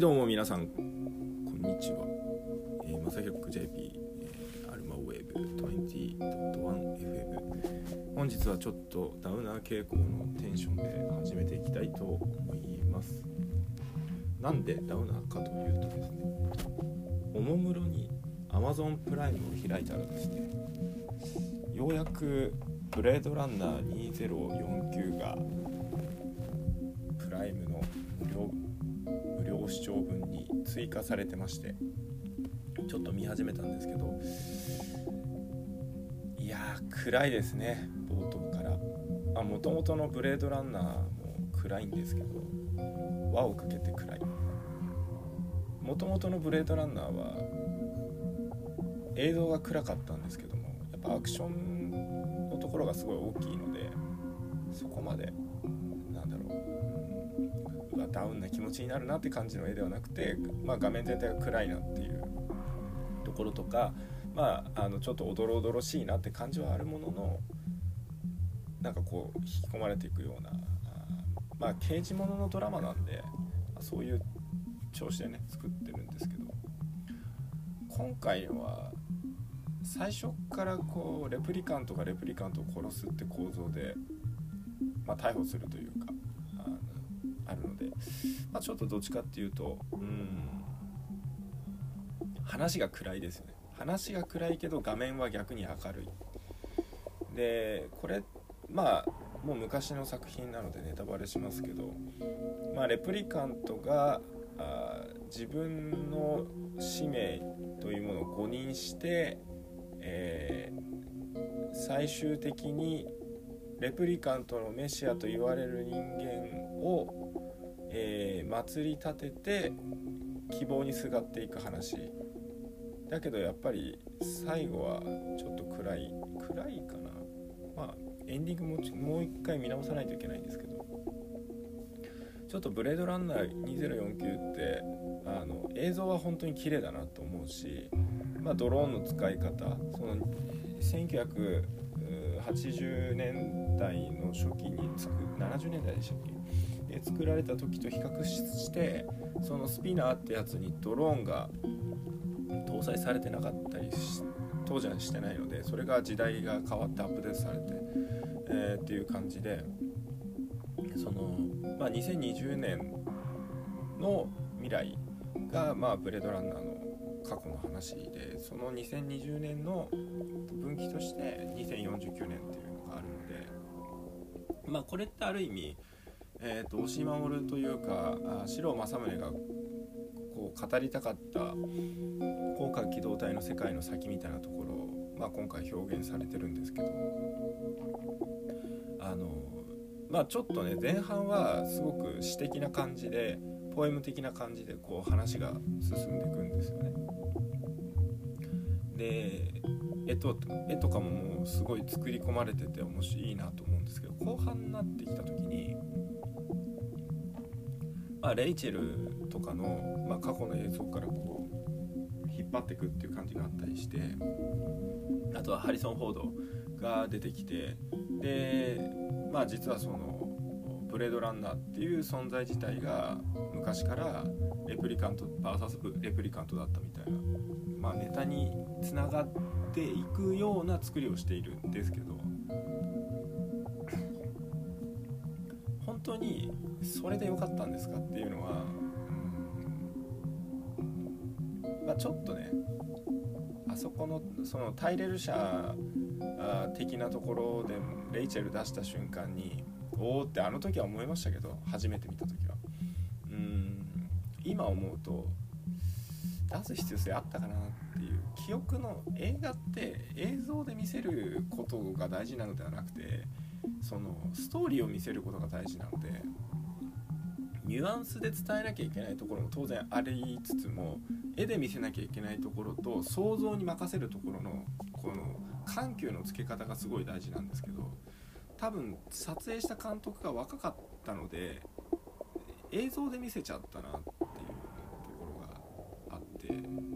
はいどうも皆さん。こんにちは、えー、まさひろく JP、えー、アルマウェーブ 20.1FM 本日はちょっとダウナー傾向のテンションで始めていきたいと思います。なんでダウナーかというとですねおもむろに Amazon プライムを開いたらですね。ようやくブレードランナー2049が視聴分に追加されてましてちょっと見始めたんですけどいやー暗いですね冒頭から。もともとのブレードランナーも暗いんですけど輪をかけて暗い。もともとのブレードランナーは映像が暗かったんですけどもやっぱアクションのところがすごい大きいのでそこまでダウンな気持ちになるなって感じの絵ではなくて、まあ、画面全体が暗いなっていうところとか、まあ、あのちょっとおどろおどろしいなって感じはあるもののなんかこう引き込まれていくようなまあ刑事物のドラマなんでそういう調子でね作ってるんですけど今回は最初からこうレプリカントがレプリカントを殺すって構造で、まあ、逮捕するというかあるので、まあ、ちょっとどっちかっていうとうん話が暗いですよね。話が暗いけど画面は逆に明るい。でこれまあもう昔の作品なのでネタバレしますけど、まあ、レプリカントがあ自分の使命というものを誤認して、えー、最終的にレプリカントのメシアと言われる人間をえー、祭り立てて希望にすがっていく話。だけどやっぱり最後はちょっと暗い。暗いかな。まあエンディングももう一回見直さないといけないんですけど。ちょっと「ブレードランナー2049」ってあの映像は本当に綺麗だなと思うし、まあ、ドローンの使い方その1980年代の初期に作70年代でしたっけ？え作られた時と比較してそのスピナーってやつにドローンが搭載されてなかったり当時はしてないのでそれが時代が変わってアップデートされて、えー、っていう感じでその、まあ、2020年の未来が、まあ、ブレードランナーの過去の話でその2020年の分岐として2049年っていうのがあるのでまあこれってある意味えーと、押井守というか四郎正宗がこう語りたかった広角機動隊の世界の先みたいなところを、まあ、今回表現されてるんですけどあのまあちょっとね前半はすごく詩的な感じでポエム的な感じでこう話が進んでいくんですよね。で絵と絵とかももうすごい作り込まれてて面白いなと思うんですけど後半になってきた時にまあ、レイチェルとかの、まあ、過去の映像からこう引っ張っていくっていう感じがあったりしてあとはハリソン・フォードが出てきてでまあ実はそのブレードランナーっていう存在自体が昔からレプリカント VS レプリカントだったみたいな、まあ、ネタにつながっていくような作りをしているんですけど本当にそれで良かったんですかっていうのは、うんまあ、ちょっとねあそこのそのタイレル社的なところでレイチェル出した瞬間におおってあの時は思いましたけど初めて見た時は。うん今思うと出す必要性あったかなっていう記憶の映画って映像で見せることが大事なのではなくてそのストーリーを見せることが大事なのでニュアンスで伝えなきゃいけないところも当然ありつつも絵で見せなきゃいけないところと想像に任せるところのこの緩急のつけ方がすごい大事なんですけど多分撮影した監督が若かったので映像で見せちゃったなっていうところがあって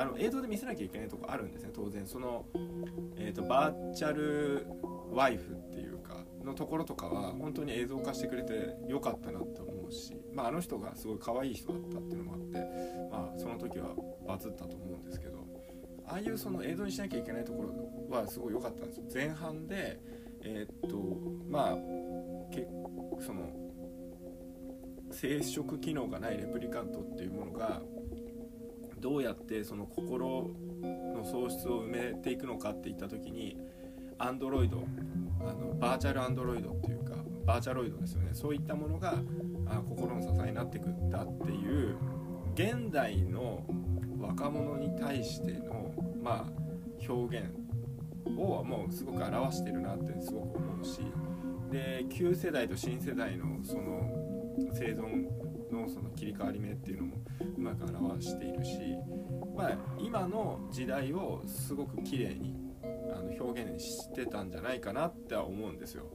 あの映像で見せなきゃいけないとこあるんですね当然。その、えーと、バーチャルワイフっていうかのところとかは本当に映像化してくれてよかったなって思うし、まあ、あの人がすごい可愛い人だったっていうのもあって、まあ、その時はバズったと思うんですけどああいうその映像にしなきゃいけないところはすごい良かったんですよ。前半でえー、っとまあけその生殖機能がないレプリカントっていうものがどうやってその心の喪失を埋めていくのかっていった時にアンドロイドあのバーチャルアンドロイドっていうかバーチャロイドですよね。そういったものがあ心の支えになってくんだっていう現代の若者に対してのまあ表現をもうすごく表してるなってすごく思うしで旧世代と新世代のその生存のその切り替わり目っていうのもうまく表しているし、まあ、今の時代をすごく綺麗にあの表現してたんじゃないかなっては思うんですよ。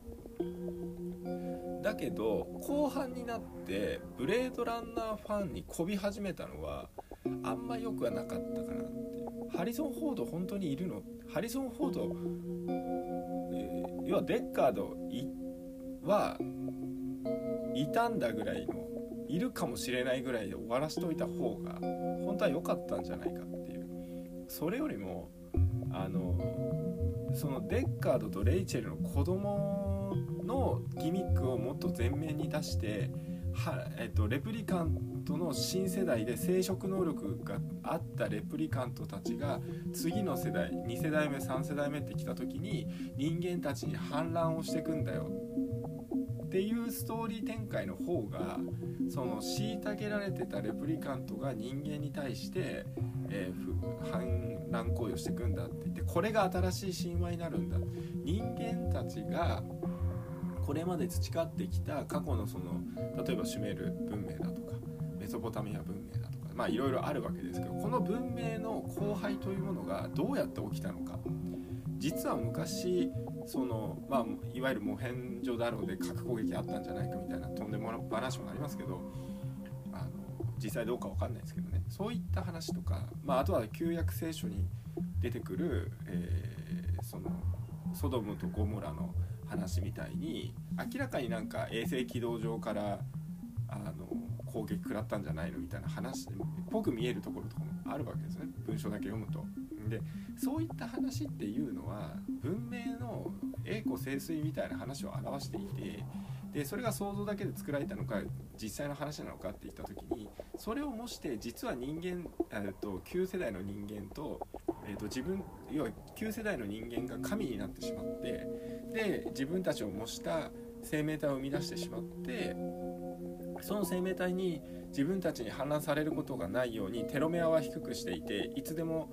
だけど後半になってブレードランナーファンにこび始めたのはあんま良くはなかったかなって。ハリソン・フォード本当にいるの？ハリソン・フォード、えー、要はデッカードはいたんだぐらいのいるかもしれないぐらいで終わらしといた方が本当は良かったんじゃないかっていう。それよりもあのそのデッカードとレイチェルの子供のギミックをもっと前面に出しては、えっと、レプリカントの新世代で生殖能力があったレプリカントたちが次の世代2世代目3世代目ってきた時に人間たちに反乱をしてくんだよっていうストーリー展開の方がその虐げられてたレプリカントが人間に対して、えー、反乱行為をしていくんだって言ってこれが新しい神話になるんだ。人間たちがこれまで培ってきた過去のその例えばシュメール文明だとかメソポタミア文明だとかまあいろいろあるわけですけどこの文明の荒廃というものがどうやって起きたのか。実は昔その、まあ、いわゆるモヘンジョダロで核攻撃あったんじゃないかみたいなとんでもない話もありますけど実際どうか分かんないですけどねそういった話とか、まあ、あとは旧約聖書に出てくる、えー、そのソドムとゴモラの話みたいに明らかになんか衛星軌道上からあの攻撃食らったんじゃないのみたいな話っぽく見えるところとかもあるわけですね文章だけ読むと。でそういった話っていうのは文明の栄枯盛衰みたいな話を表していてでそれが想像だけで作られたのか実際の話なのかって言った時にそれを模して実は人間、えーと、旧世代の人間と,、えーと、自分要は旧世代の人間が神になってしまってで自分たちを模した生命体を生み出してしまってその生命体に自分たちに反乱されることがないようにテロメアは低くしていていつでも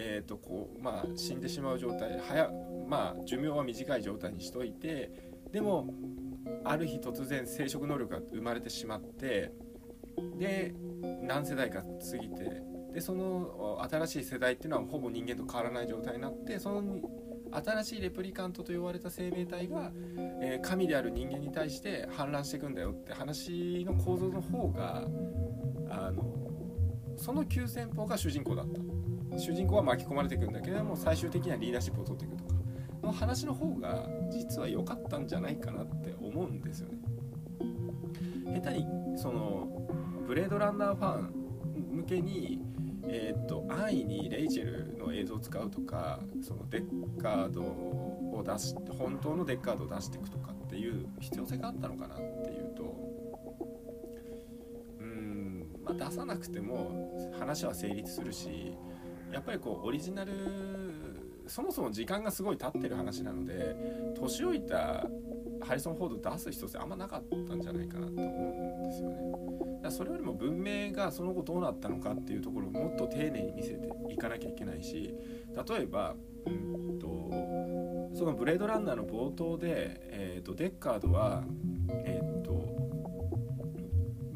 えーとこうまあ、死んでしまう状態早、まあ、寿命は短い状態にしといてでもある日突然生殖能力が生まれてしまってで何世代か過ぎてでその新しい世代っていうのはほぼ人間と変わらない状態になってその新しいレプリカントと呼ばれた生命体が、えー、神である人間に対して反乱していくんだよって話の構造の方があのその急先鋒が主人公だった。主人公は巻き込まれていくんだけれども最終的にはリーダーシップを取っていくとかの話の方が実は良かったんじゃないかなって思うんですよね。下手にそのブレードランナーファン向けにえー、っと安易にレイチェルの映像を使うとかそのデッカードを出して本当のデッカードを出していくとかっていう必要性があったのかなっていうとうん、まあ、出さなくても話は成立するしやっぱりこうオリジナルそもそも時間がすごい経ってる話なので年老いたハリソン・フォード出す必要性あんまなかったんじゃないかなと思うんですよね。だそれよりも文明がその後どうなったのかっていうところをもっと丁寧に見せていかなきゃいけないし例えば、うんと、そのブレードランナーの冒頭で、えーと、デッカードは、えーと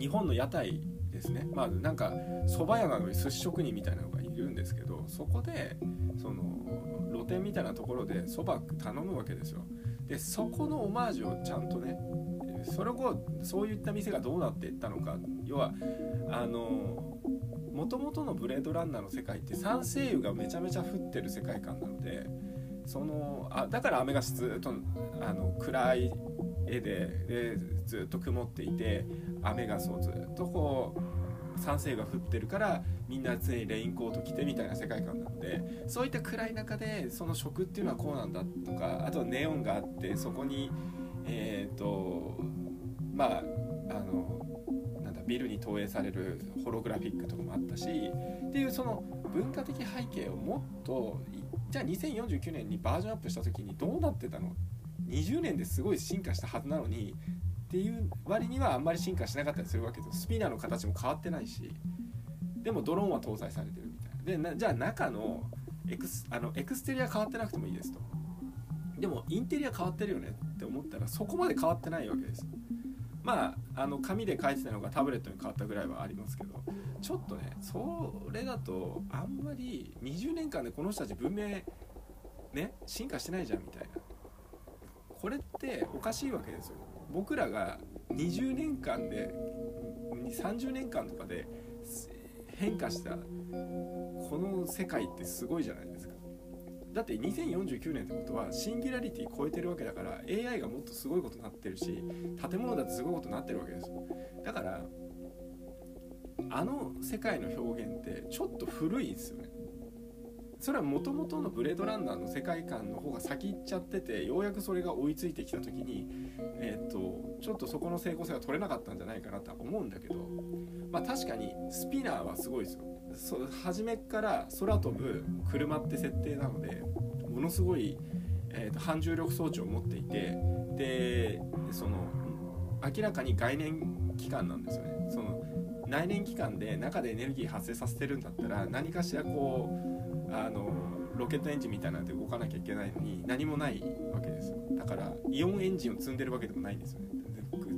日本の屋台ですねまあなんか蕎麦屋なのに寿司職人みたいなのがいるんですけどそこでその露店みたいなところでそば頼むわけですよ。でそこのオマージュをちゃんとねそれ後そういった店がどうなっていったのか。要はあのもともとのブレードランナーの世界って酸性油がめちゃめちゃ降ってる世界観なのでそのあだから雨がずっとあの暗い絵ででずっと曇っていて雨がそうずっとこう酸性が降ってるからみんな常にレインコート着てみたいな世界観なのでそういった暗い中でその食っていうのはこうなんだとかあとはネオンがあってそこにえっ、ー、とまああのなんだビルに投影されるホログラフィックとかもあったしっていうその文化的背景をもっとじゃあ2049年にバージョンアップした時にどうなってたの？20年ですごい進化したはずなのにっていう割にはあんまり進化しなかったりするわけですスピナーの形も変わってないし。でもドローンは搭載されてるみたいな。でじゃあ中のエクスあのエクステリア変わってなくてもいいですと。でもインテリア変わってるよねって思ったらそこまで変わってないわけですまああの紙で書いてたのがタブレットに変わったぐらいはありますけど。ちょっとねそれだとあんまり20年間でこの人たち文明ね進化してないじゃんみたいな。これっておかしいわけですよ。僕らが20年間で30年間とかで変化したこの世界ってすごいじゃないですか。だって2049年ってことはシンギュラリティ超えてるわけだから AI がもっとすごいことになってるし建物だってすごいことになってるわけです。よだからあの世界の表現ってちょっと古いですよね。それはもともとのブレードランナーの世界観の方が先行っちゃっててようやくそれが追いついてきた時に、えー、っとちょっとそこの成功性が取れなかったんじゃないかなとは思うんだけど、まあ、確かにスピナーはすごいですよ。そ初めから空飛ぶ車って設定なのでものすごい、えー、と反重力装置を持っていてでその明らかに概念期間なんですよね。その内燃機関で中でエネルギー発生させてるんだったら何かしらこうあのロケットエンジンみたいなんで動かなきゃいけないのに何もないわけです。よだからイオンエンジンを積んでるわけでもないんですよね。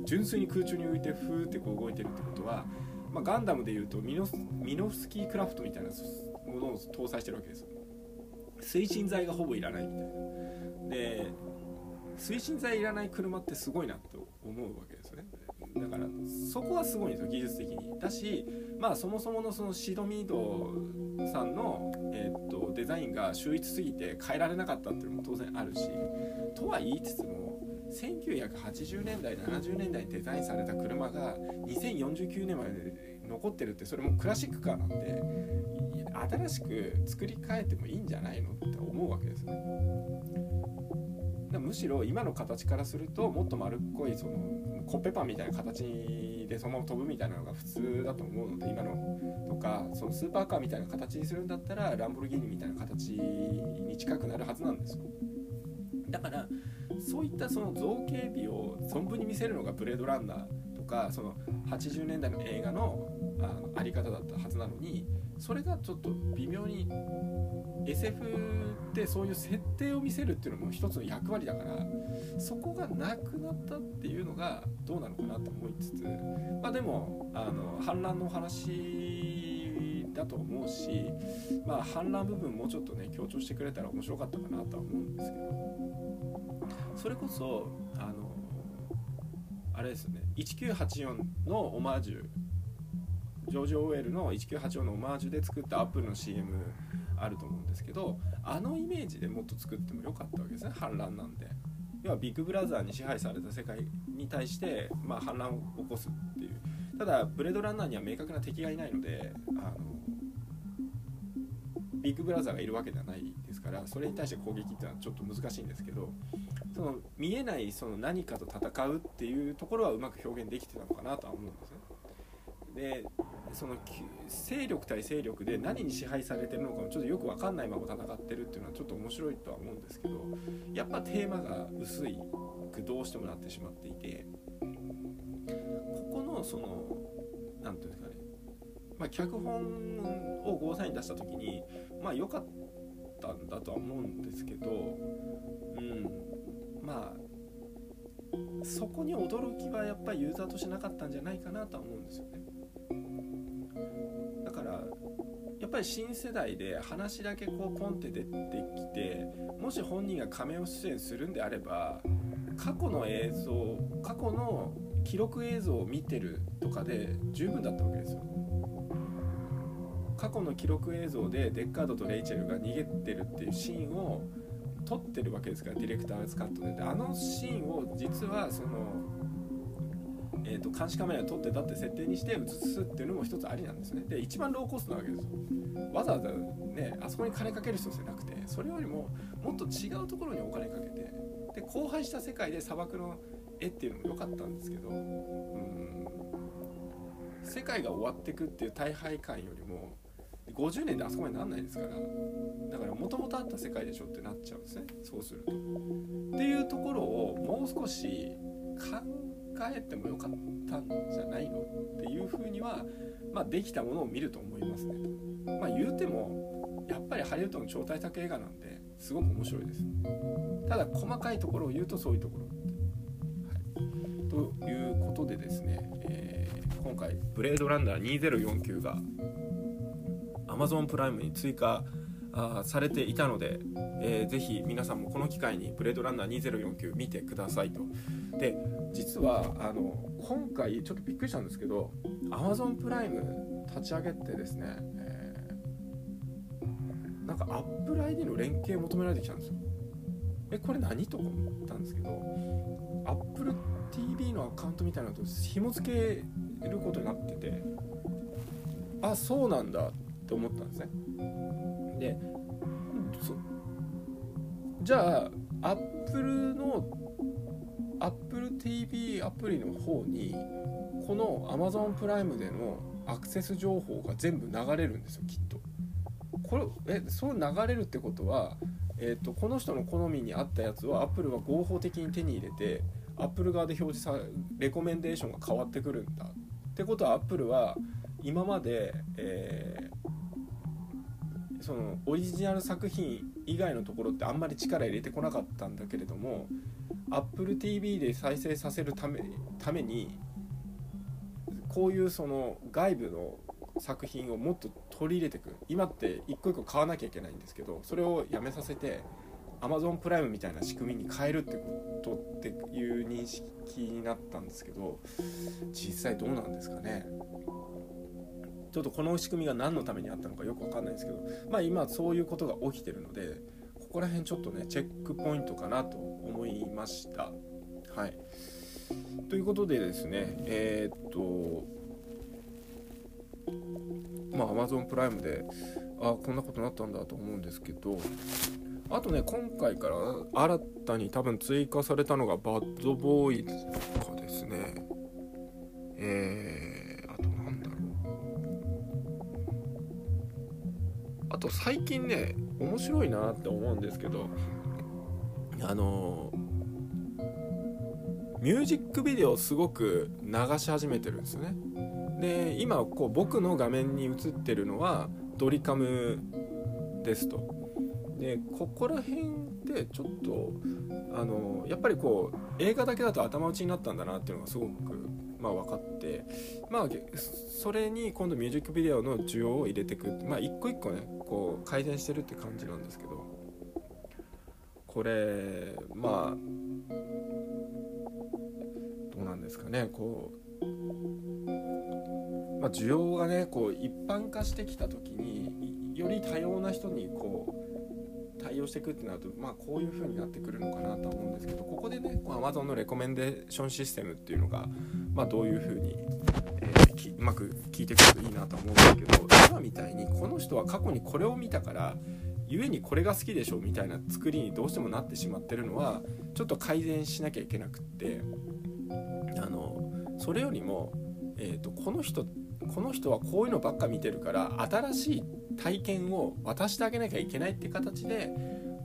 純粋に空中に浮いてフーってこう動いてるってことは、まあ、ガンダムでいうとミノミノフスキークラフトみたいなものを搭載してるわけですよ。推進剤がほぼいらないみたいな。で推進剤いらない車ってすごいなと思うわけ。だからそこはすごいんですよ技術的にだしまあそもそものそのシドミードさんの、えー、っとデザインが秀逸すぎて変えられなかったっていうのも当然あるしとは言いつつも1980年代70年代にデザインされた車が2049年まで残ってるってそれもクラシックカーなんで新しく作り変えてもいいんじゃないのって思うわけですね。むしろ今の形からするともっと丸っこいそのコッペパンみたいな形でそのまま飛ぶみたいなのが普通だと思うので今のとかそのスーパーカーみたいな形にするんだったらランボルギーニみたいな形に近くなるはずなんです。よだからそういったその造形美を存分に見せるのがブレードランナーとかその80年代の映画のあのあり方だったはずなのにそれがちょっと微妙に SF ってそういう設定を見せるっていうのも一つの役割だからそこがなくなったっていうのがどうなのかなと思いつつまあでもあの反乱の話だと思うしまあ反乱部分もうちょっとね強調してくれたら面白かったかなとは思うんですけど。それこそあのあれですよね1984のオマージュジョージ・オーエルの1984のオマージュで作ったアップルの CM あると思うんですけどあのイメージでもっと作ってもよかったわけですね。反乱なんで。要はビッグブラザーに支配された世界に対して、まあ、反乱を起こすっていう。ただブレードランナーには明確な敵がいないのであのビッグブラザーがいるわけではないですからそれに対して攻撃っていうのはちょっと難しいんですけどその見えないその何かと戦うっていうところはうまく表現できてたのかなとは思うんですね。でその勢力対勢力で何に支配されてるのかもちょっとよく分かんないまま戦ってるっていうのはちょっと面白いとは思うんですけどやっぱテーマが薄いくどうしてもなってしまっていてここのその何て言うんですかねまあ、脚本をゴーサイン出した時にまあ良かったんだとは思うんですけどうんまあそこに驚きはやっぱりユーザーとしてなかったんじゃないかなとは思うんですよね。やっぱり新世代で話だけこうポンって出てきてもし本人が仮面を出演するんであれば過去の映像過去の記録映像を見てるとかで十分だったわけですよ。過去の記録映像でデッカードとレイチェルが逃げてるっていうシーンを撮ってるわけですからディレクターズカットでであのシーンを実はその、えーと、監視カメラで撮ってたって設定にして映すっていうのも一つありなんですね。で一番ローコストなわけですよ。わざわざねあそこに金かける人じゃなくてそれよりももっと違うところにお金かけてで荒廃した世界で砂漠の絵っていうのも良かったんですけどうん世界が終わってくっていう大敗感よりも50年であそこまでなんないですからだからもともとあった世界でしょってなっちゃうんですね。そうすると。っていうところをもう少し考えてもよかったんじゃないの？っていうふうには、まあ、できたものを見ると思いますねと。まあ、言うてもやっぱりハリウッドの超大作映画なんですごく面白いです。ただ細かいところを言うとそういうところ。はい、ということでですね、えー、今回「ブレードランナー2049」が Amazon プライムに追加あされていたので、えー、ぜひ皆さんもこの機会に「ブレードランナー2049」見てくださいと。で実はあの今回ちょっとびっくりしたんですけど Amazon プライム立ち上げてですね、えー、なんか Apple ID の連携求められてきたんですよ。えこれ何とか思ったんですけど Apple TV のアカウントみたいなのと紐付けることになっててあそうなんだって思ったんですねでじゃあ Apple の Apple TV アプリの方にこの Amazon プライムでのアクセス情報が全部流れるんですよきっと。これえそう流れるってことは、えーと、この人の好みに合ったやつを Apple は合法的に手に入れて Apple 側で表示されレコメンデーションが変わってくるんだ。ってことは Apple は今まで、えー、そのオリジナル作品以外のところってあんまり力入れてこなかったんだけれども AppleTV で再生させるためためにこういうその外部の作品をもっと取り入れていく。今って一個一個買わなきゃいけないんですけどそれをやめさせて Amazon プライムみたいな仕組みに変えるってことっていう認識になったんですけど実際どうなんですかね。ちょっとこの仕組みが何のためにあったのかよく分かんないんですけどまあ今そういうことが起きてるのでこら辺ちょっとねチェックポイントかなと思いました。はい。ということでですねえー、っとまあ Amazon プライムであこんなことになったんだと思うんですけどあとね今回から新たに多分追加されたのがバッドボーイズとかですね。えーあと最近ね面白いなって思うんですけどあのミュージックビデオをすごく流し始めてるんですよね。で今こう僕の画面に映ってるのはドリカムですと。でここら辺でちょっとあのやっぱりこう映画だけだと頭打ちになったんだなっていうのがすごくまあ、分かってまあそれに今度ミュージックビデオの需要を入れていくまあ一個一個ねこう改善してるって感じなんですけどこれまあどうなんですかねこう、まあ、需要がねこう一般化してきた時により多様な人にこう対応していくってなると、まあ、こういう風になってくるのかなと思うんですけどここでねこ Amazon のレコメンデーションシステムっていうのが、まあ、どういう風に、えー、うまく効いてくるといいなと思うんですけど今みたいにこの人は過去にこれを見たから故にこれが好きでしょみたいな作りにどうしてもなってしまってるのはちょっと改善しなきゃいけなくってあのそれよりも、えーと、この人この人はこういうのばっか見てるから新しい体験を渡してあげなきゃいけないって形で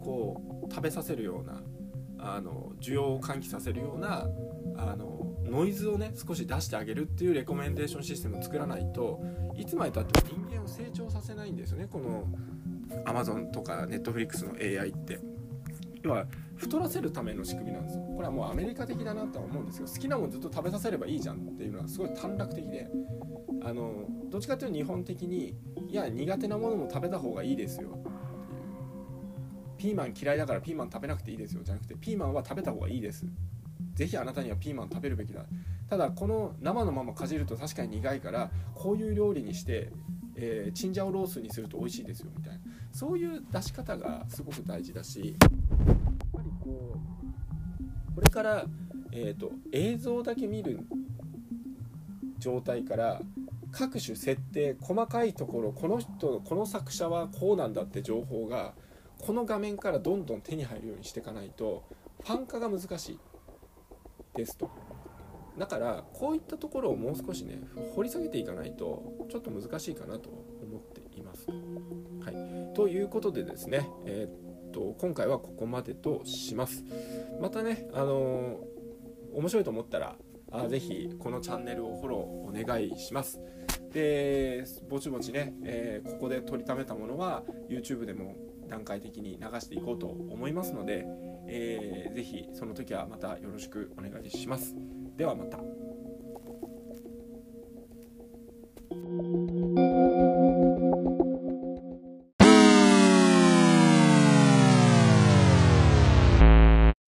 こう食べさせるようなあの需要を喚起させるようなあのノイズをね少し出してあげるっていうレコメンデーションシステムを作らないといつまでたっても人間を成長させないんですよねこの Amazon とか Netflix の AI って。要は太らせるための仕組みなんですよこれはもうアメリカ的だなとは思うんですけど好きなものずっと食べさせればいいじゃんっていうのはすごい短絡的であのどっちかというと日本的にいや苦手なものも食べた方がいいですよ。ピーマン嫌いだからピーマン食べなくていいですよ。じゃなくてピーマンは食べた方がいいです。ぜひあなたにはピーマン食べるべきだ。ただこの生のままかじると確かに苦いからこういう料理にしてえーチンジャオロースにすると美味しいですよみたいな。そういう出し方がすごく大事だしやっぱりこうこれから、えー、と映像だけ見る状態から各種設定細かいところこの人この作者はこうなんだって情報がこの画面からどんどん手に入るようにしていかないとファン化が難しいですとだからこういったところをもう少しね掘り下げていかないとちょっと難しいかなと思っています。はい、ということでですね、えーっと今回はここまでとします。またね、あのー面白いと思ったらあぜひこのチャンネルをフォローお願いします。でぼちぼちね、えーここで取りためたものは YouTube でも段階的に流していこうと思いますので、えーぜひその時はまたよろしくお願いします。ではまた。